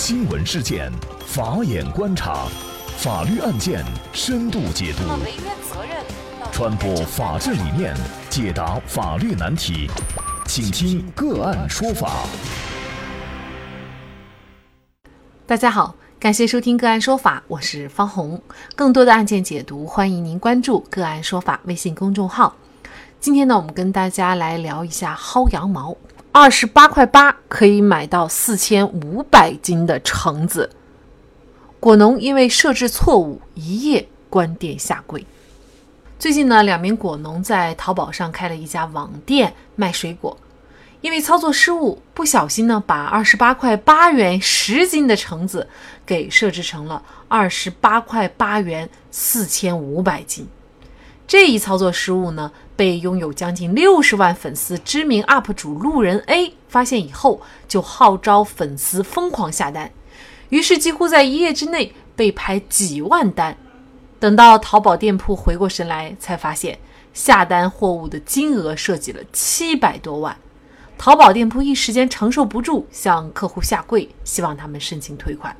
新闻事件，法眼观察，法律案件深度解读，传播法治理念，解答法律难题，请听个案说法。大家好，感谢收听个案说法，我是方红。更多的案件解读，欢迎您关注个案说法微信公众号。今天呢，我们跟大家来聊一下薅羊毛。二十八块八可以买到四千五百斤的橙子，果农因为设置错误，一夜关店下跪。最近呢，两名果农在淘宝上开了一家网店卖水果，因为操作失误，不小心呢把二十八块八元十斤的橙子给设置成了二十八块八元四千五百斤。这一操作失误呢，被拥有将近六十万粉丝知名 UP 主路人 A 发现以后，就号召粉丝疯狂下单，于是几乎在一夜之内被拍几万单。等到淘宝店铺回过神来，才发现下单货物的金额涉及了七百多万。淘宝店铺一时间承受不住，向客户下跪，希望他们申请退款。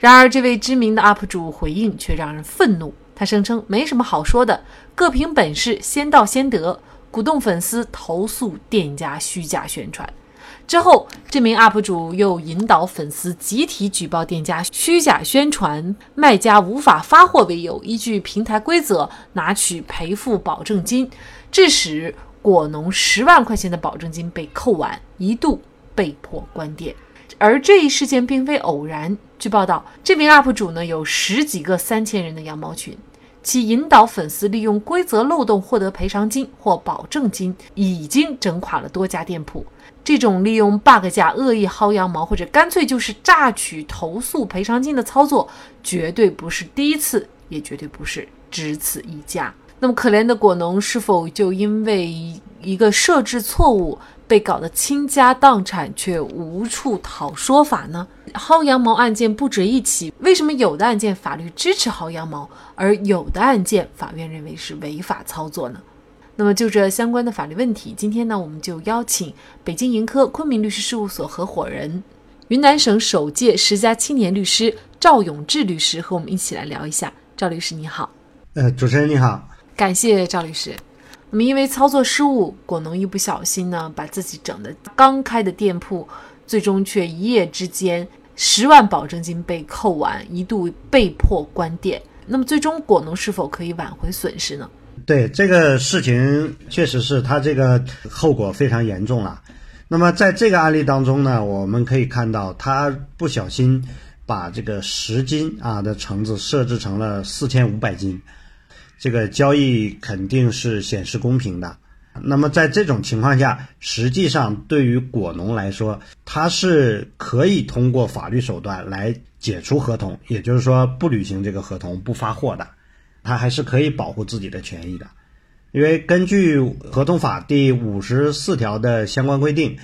然而，这位知名的 UP 主回应却让人愤怒。他声称没什么好说的，各凭本事，先到先得，鼓动粉丝投诉店家虚假宣传。之后，这名 UP 主又引导粉丝集体举报店家虚假宣传，卖家无法发货为由，依据平台规则拿取赔付保证金，致使果农十万块钱的保证金被扣完，一度被迫关店。而这一事件并非偶然。据报道，这名 UP 主呢有十几个三千人的羊毛群，其引导粉丝利用规则漏洞获得赔偿金或保证金，已经整垮了多家店铺。这种利用 bug 价恶意薅羊毛，或者干脆就是榨取投诉赔偿金的操作，绝对不是第一次，也绝对不是只此一家。那么，可怜的果农是否就因为一个设置错误？被搞得倾家荡产，却无处讨说法呢？薅羊毛案件不止一起，为什么有的案件法律支持薅羊毛，而有的案件法院认为是违法操作呢？那么就这相关的法律问题，今天呢，我们就邀请北京盈科昆明律师事务所合伙人、云南省首届十佳青年律师赵永志律师和我们一起来聊一下。赵律师你好，呃，主持人你好，感谢赵律师。那么，因为操作失误，果农一不小心呢，把自己整的刚开的店铺，最终却一夜之间十万保证金被扣完，一度被迫关店。那么，最终果农是否可以挽回损失呢？对这个事情，确实是他这个后果非常严重了。那么，在这个案例当中呢，我们可以看到，他不小心把这个十斤啊的橙子设置成了四千五百斤。这个交易肯定是显示公平的。那么在这种情况下，实际上对于果农来说，他是可以通过法律手段来解除合同，也就是说不履行这个合同不发货的，他还是可以保护自己的权益的。因为根据合同法第五十四条的相关规定，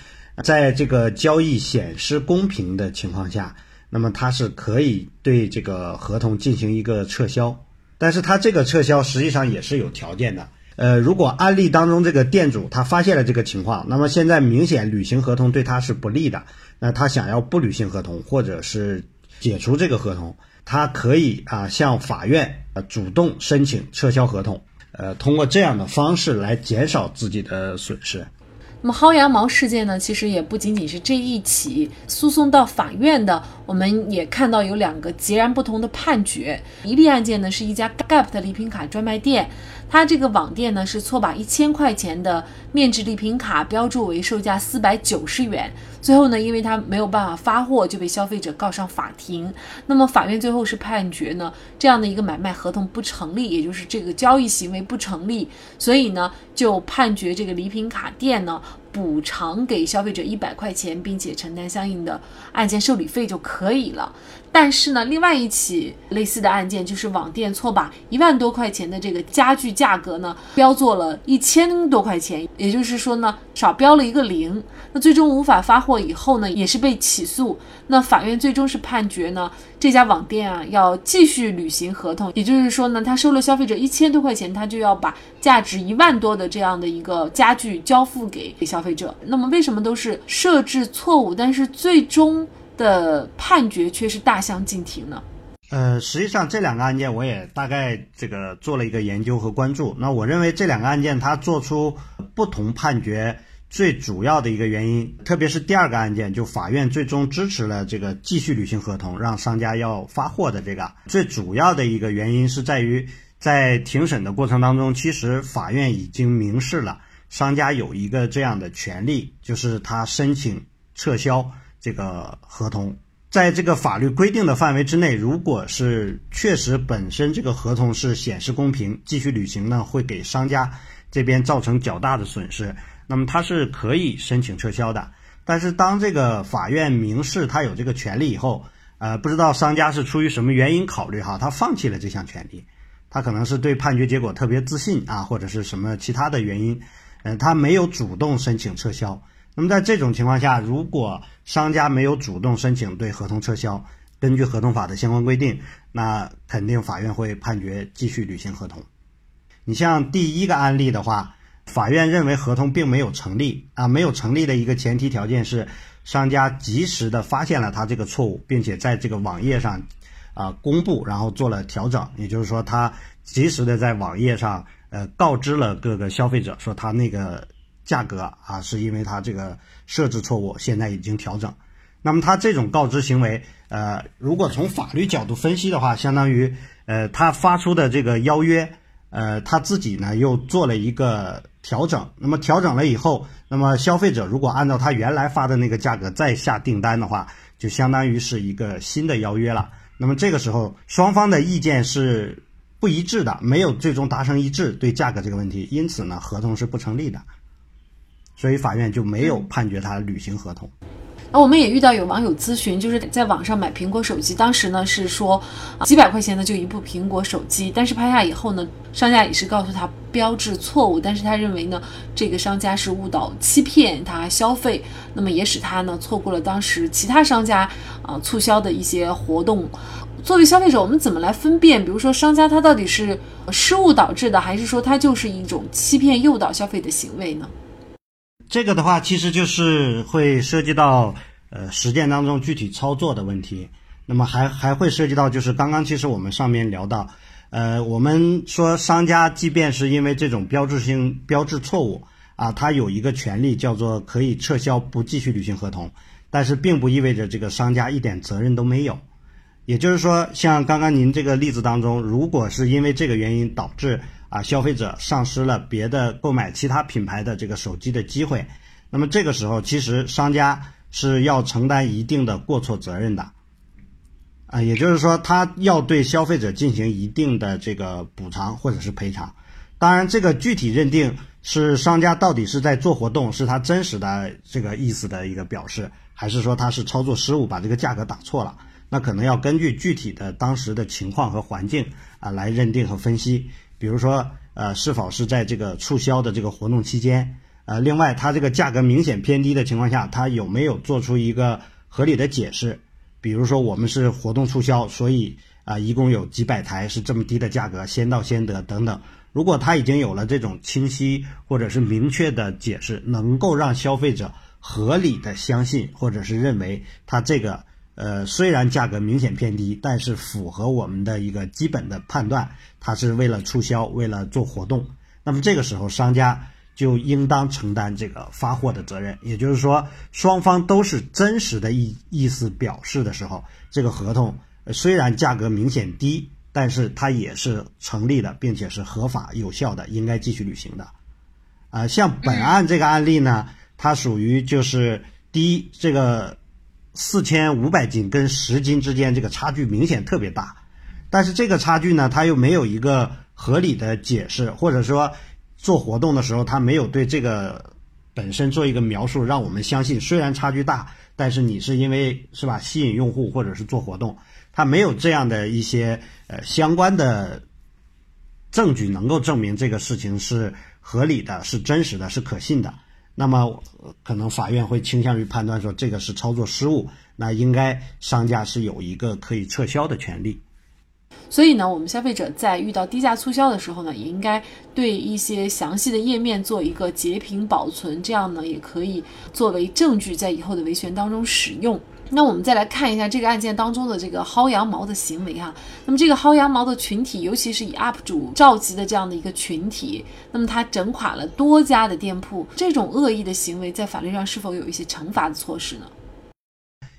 在这个交易显示公平的情况下，那么他是可以对这个合同进行一个撤销。但是他这个撤销实际上也是有条件的，呃，如果案例当中这个店主他发现了这个情况，那么现在明显履行合同对他是不利的，那他想要不履行合同或者是解除这个合同，他可以啊向法院呃主动申请撤销合同，呃，通过这样的方式来减少自己的损失。那么薅羊毛事件呢，其实也不仅仅是这一起诉讼到法院的，我们也看到有两个截然不同的判决。一例案件呢，是一家 Gap 的礼品卡专卖店。它这个网店呢是错把一千块钱的面值礼品卡标注为售价四百九十元，最后呢，因为他没有办法发货，就被消费者告上法庭。那么法院最后是判决呢，这样的一个买卖合同不成立，也就是这个交易行为不成立，所以呢，就判决这个礼品卡店呢补偿给消费者一百块钱，并且承担相应的案件受理费就可以了。但是呢，另外一起类似的案件就是网店错把一万多块钱的这个家具价格呢标做了一千多块钱，也就是说呢少标了一个零，那最终无法发货以后呢也是被起诉，那法院最终是判决呢这家网店啊要继续履行合同，也就是说呢他收了消费者一千多块钱，他就要把价值一万多的这样的一个家具交付给消消费者。那么为什么都是设置错误，但是最终？的判决却是大相径庭呢？呃，实际上这两个案件我也大概这个做了一个研究和关注。那我认为这两个案件它做出不同判决最主要的一个原因，特别是第二个案件，就法院最终支持了这个继续履行合同，让商家要发货的这个最主要的一个原因是在于，在庭审的过程当中，其实法院已经明示了商家有一个这样的权利，就是他申请撤销这个合同。在这个法律规定的范围之内，如果是确实本身这个合同是显示公平，继续履行呢，会给商家这边造成较大的损失，那么他是可以申请撤销的。但是当这个法院明示他有这个权利以后，呃，不知道商家是出于什么原因考虑哈，他放弃了这项权利，他可能是对判决结果特别自信啊，或者是什么其他的原因，他没有主动申请撤销。那么在这种情况下，如果商家没有主动申请对合同撤销，根据合同法的相关规定，那肯定法院会判决继续履行合同。你像第一个案例的话，法院认为合同并没有成立啊，没有成立的一个前提条件是商家及时的发现了他这个错误，并且在这个网页上啊公布，然后做了调整，也就是说他及时的在网页上呃告知了各个消费者说他那个。价格啊，是因为他这个设置错误，现在已经调整。那么他这种告知行为，呃，如果从法律角度分析的话，相当于呃，他发出的这个邀约，呃，他自己呢又做了一个调整。那么调整了以后，那么消费者如果按照他原来发的那个价格再下订单的话，就相当于是一个新的邀约了。那么这个时候双方的意见是不一致的，没有最终达成一致对价格这个问题，因此呢，合同是不成立的。所以法院就没有判决他履行合同。那我们也遇到有网友咨询，就是在网上买苹果手机，当时呢是说几百块钱的就一部苹果手机，但是拍下以后呢，商家也是告诉他标志错误，但是他认为呢这个商家是误导欺骗他消费，那么也使他呢错过了当时其他商家啊促销的一些活动。作为消费者，我们怎么来分辨？比如说商家他到底是失误导致的，还是说他就是一种欺骗诱导消费的行为呢？这个的话，其实就是会涉及到呃实践当中具体操作的问题。那么还还会涉及到，就是刚刚其实我们上面聊到，呃，我们说商家即便是因为这种标志性标志错误啊，他有一个权利叫做可以撤销不继续履行合同，但是并不意味着这个商家一点责任都没有。也就是说，像刚刚您这个例子当中，如果是因为这个原因导致。啊，消费者丧失了别的购买其他品牌的这个手机的机会，那么这个时候其实商家是要承担一定的过错责任的，啊，也就是说他要对消费者进行一定的这个补偿或者是赔偿。当然，这个具体认定是商家到底是在做活动，是他真实的这个意思的一个表示，还是说他是操作失误把这个价格打错了，那可能要根据具体的当时的情况和环境啊来认定和分析。比如说，呃，是否是在这个促销的这个活动期间？呃，另外，它这个价格明显偏低的情况下，它有没有做出一个合理的解释？比如说，我们是活动促销，所以啊，一共有几百台是这么低的价格，先到先得等等。如果他已经有了这种清晰或者是明确的解释，能够让消费者合理的相信或者是认为他这个。呃，虽然价格明显偏低，但是符合我们的一个基本的判断，它是为了促销，为了做活动。那么这个时候，商家就应当承担这个发货的责任。也就是说，双方都是真实的意意思表示的时候，这个合同虽然价格明显低，但是它也是成立的，并且是合法有效的，应该继续履行的。啊，像本案这个案例呢，它属于就是第一这个。四千五百斤跟十斤之间这个差距明显特别大，但是这个差距呢，它又没有一个合理的解释，或者说做活动的时候，他没有对这个本身做一个描述，让我们相信虽然差距大，但是你是因为是吧吸引用户或者是做活动，他没有这样的一些呃相关的证据能够证明这个事情是合理的、是真实的、是可信的。那么可能法院会倾向于判断说这个是操作失误，那应该商家是有一个可以撤销的权利。所以呢，我们消费者在遇到低价促销的时候呢，也应该对一些详细的页面做一个截屏保存，这样呢也可以作为证据在以后的维权当中使用。那我们再来看一下这个案件当中的这个薅羊毛的行为哈。那么这个薅羊毛的群体，尤其是以 UP 主召集的这样的一个群体，那么他整垮了多家的店铺，这种恶意的行为在法律上是否有一些惩罚的措施呢？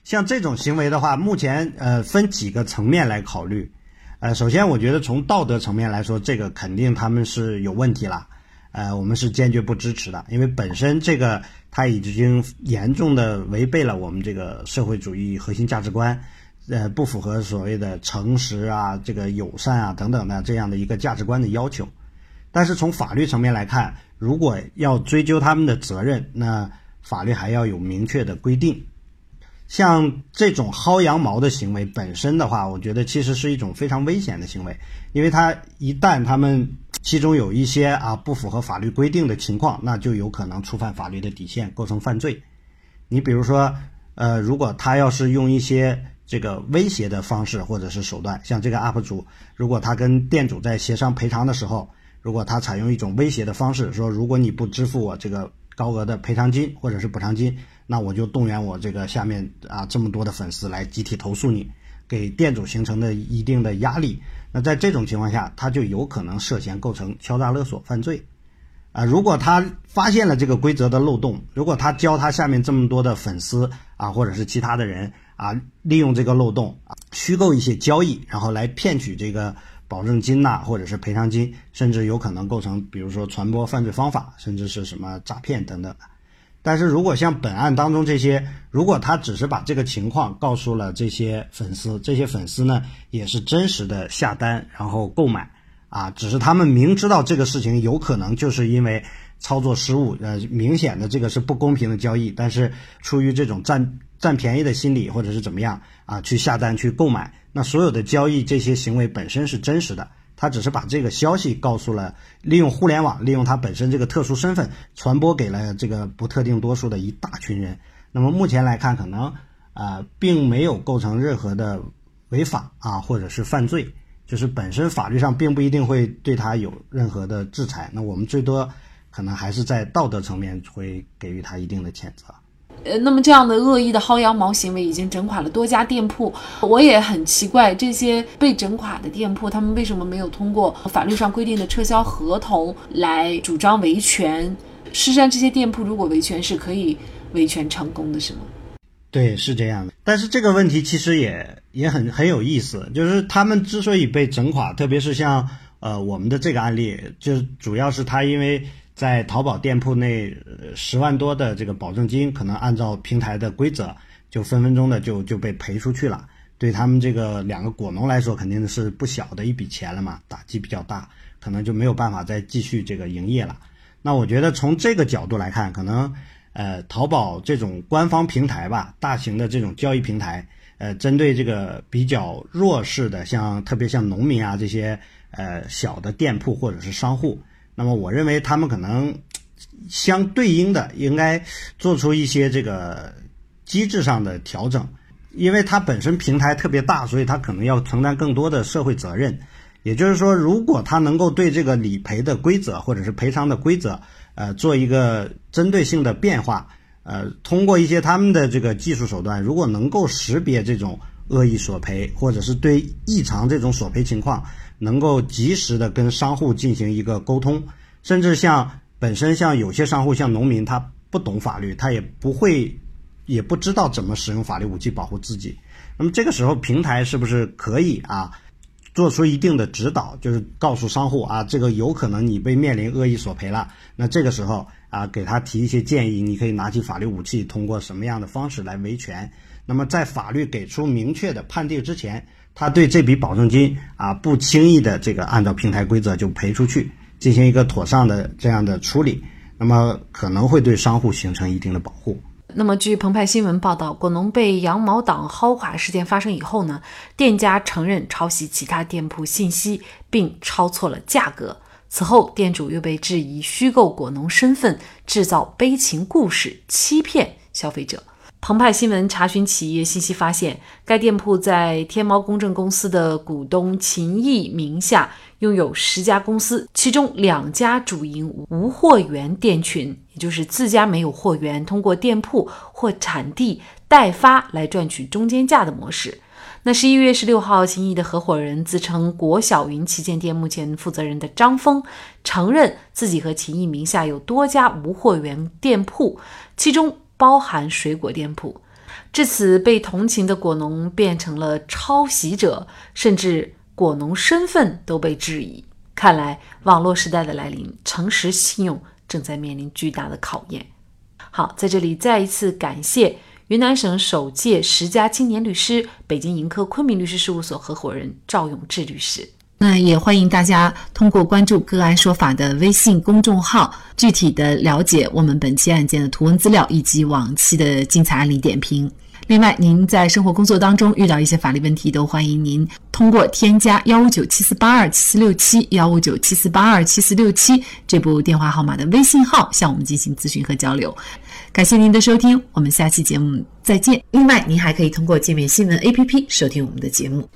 像这种行为的话，目前呃分几个层面来考虑。呃，首先我觉得从道德层面来说，这个肯定他们是有问题了。呃，我们是坚决不支持的，因为本身这个它已经严重的违背了我们这个社会主义核心价值观，呃，不符合所谓的诚实啊、这个友善啊等等的这样的一个价值观的要求。但是从法律层面来看，如果要追究他们的责任，那法律还要有明确的规定。像这种薅羊毛的行为本身的话，我觉得其实是一种非常危险的行为，因为他一旦他们。其中有一些啊不符合法律规定的情况，那就有可能触犯法律的底线，构成犯罪。你比如说，呃，如果他要是用一些这个威胁的方式或者是手段，像这个 UP 主，如果他跟店主在协商赔偿的时候，如果他采用一种威胁的方式，说如果你不支付我这个高额的赔偿金或者是补偿金，那我就动员我这个下面啊这么多的粉丝来集体投诉你，给店主形成的一定的压力。那在这种情况下，他就有可能涉嫌构成敲诈勒索犯罪，啊，如果他发现了这个规则的漏洞，如果他教他下面这么多的粉丝啊，或者是其他的人啊，利用这个漏洞啊，虚构一些交易，然后来骗取这个保证金呐，或者是赔偿金，甚至有可能构成，比如说传播犯罪方法，甚至是什么诈骗等等。但是如果像本案当中这些，如果他只是把这个情况告诉了这些粉丝，这些粉丝呢也是真实的下单然后购买，啊，只是他们明知道这个事情有可能就是因为操作失误，呃，明显的这个是不公平的交易，但是出于这种占占便宜的心理或者是怎么样啊，去下单去购买，那所有的交易这些行为本身是真实的。他只是把这个消息告诉了，利用互联网，利用他本身这个特殊身份，传播给了这个不特定多数的一大群人。那么目前来看，可能啊，并没有构成任何的违法啊，或者是犯罪，就是本身法律上并不一定会对他有任何的制裁。那我们最多可能还是在道德层面会给予他一定的谴责。呃，那么这样的恶意的薅羊毛行为已经整垮了多家店铺，我也很奇怪，这些被整垮的店铺，他们为什么没有通过法律上规定的撤销合同来主张维权？事实上，这些店铺如果维权是可以维权成功的，是吗？对，是这样的。但是这个问题其实也也很很有意思，就是他们之所以被整垮，特别是像呃我们的这个案例，就主要是他因为。在淘宝店铺内，十万多的这个保证金，可能按照平台的规则，就分分钟的就就被赔出去了。对他们这个两个果农来说，肯定是不小的一笔钱了嘛，打击比较大，可能就没有办法再继续这个营业了。那我觉得从这个角度来看，可能呃，淘宝这种官方平台吧，大型的这种交易平台，呃，针对这个比较弱势的，像特别像农民啊这些呃小的店铺或者是商户。那么我认为他们可能相对应的应该做出一些这个机制上的调整，因为它本身平台特别大，所以它可能要承担更多的社会责任。也就是说，如果它能够对这个理赔的规则或者是赔偿的规则，呃，做一个针对性的变化，呃，通过一些他们的这个技术手段，如果能够识别这种恶意索赔，或者是对异常这种索赔情况。能够及时的跟商户进行一个沟通，甚至像本身像有些商户像农民，他不懂法律，他也不会，也不知道怎么使用法律武器保护自己。那么这个时候，平台是不是可以啊，做出一定的指导，就是告诉商户啊，这个有可能你被面临恶意索赔了。那这个时候啊，给他提一些建议，你可以拿起法律武器，通过什么样的方式来维权？那么在法律给出明确的判定之前。他对这笔保证金啊，不轻易的这个按照平台规则就赔出去，进行一个妥善的这样的处理，那么可能会对商户形成一定的保护。那么，据澎湃新闻报道，果农被羊毛党薅垮事件发生以后呢，店家承认抄袭其他店铺信息，并抄错了价格。此后，店主又被质疑虚构果农身份，制造悲情故事，欺骗消费者。澎湃新闻查询企业信息，发现该店铺在天猫公证公司的股东秦毅名下拥有十家公司，其中两家主营无货源店群，也就是自家没有货源，通过店铺或产地代发来赚取中间价的模式。那十一月十六号，秦毅的合伙人自称国小云旗舰店目前负责人的张峰承认，自己和秦毅名下有多家无货源店铺，其中包含水果店铺。至此，被同情的果农变成了抄袭者，甚至果农身份都被质疑。看来，网络时代的来临，诚实信用正在面临巨大的考验。好，在这里再一次感谢。云南省首届十佳青年律师、北京盈科昆明律师事务所合伙人赵永志律师。那也欢迎大家通过关注“个案说法”的微信公众号，具体的了解我们本期案件的图文资料以及往期的精彩案例点评。另外，您在生活工作当中遇到一些法律问题，都欢迎您通过添加幺五九七四八二七四六七幺五九七四八二七四六七这部电话号码的微信号向我们进行咨询和交流。感谢您的收听，我们下期节目再见。另外，您还可以通过界面新闻 APP 收听我们的节目。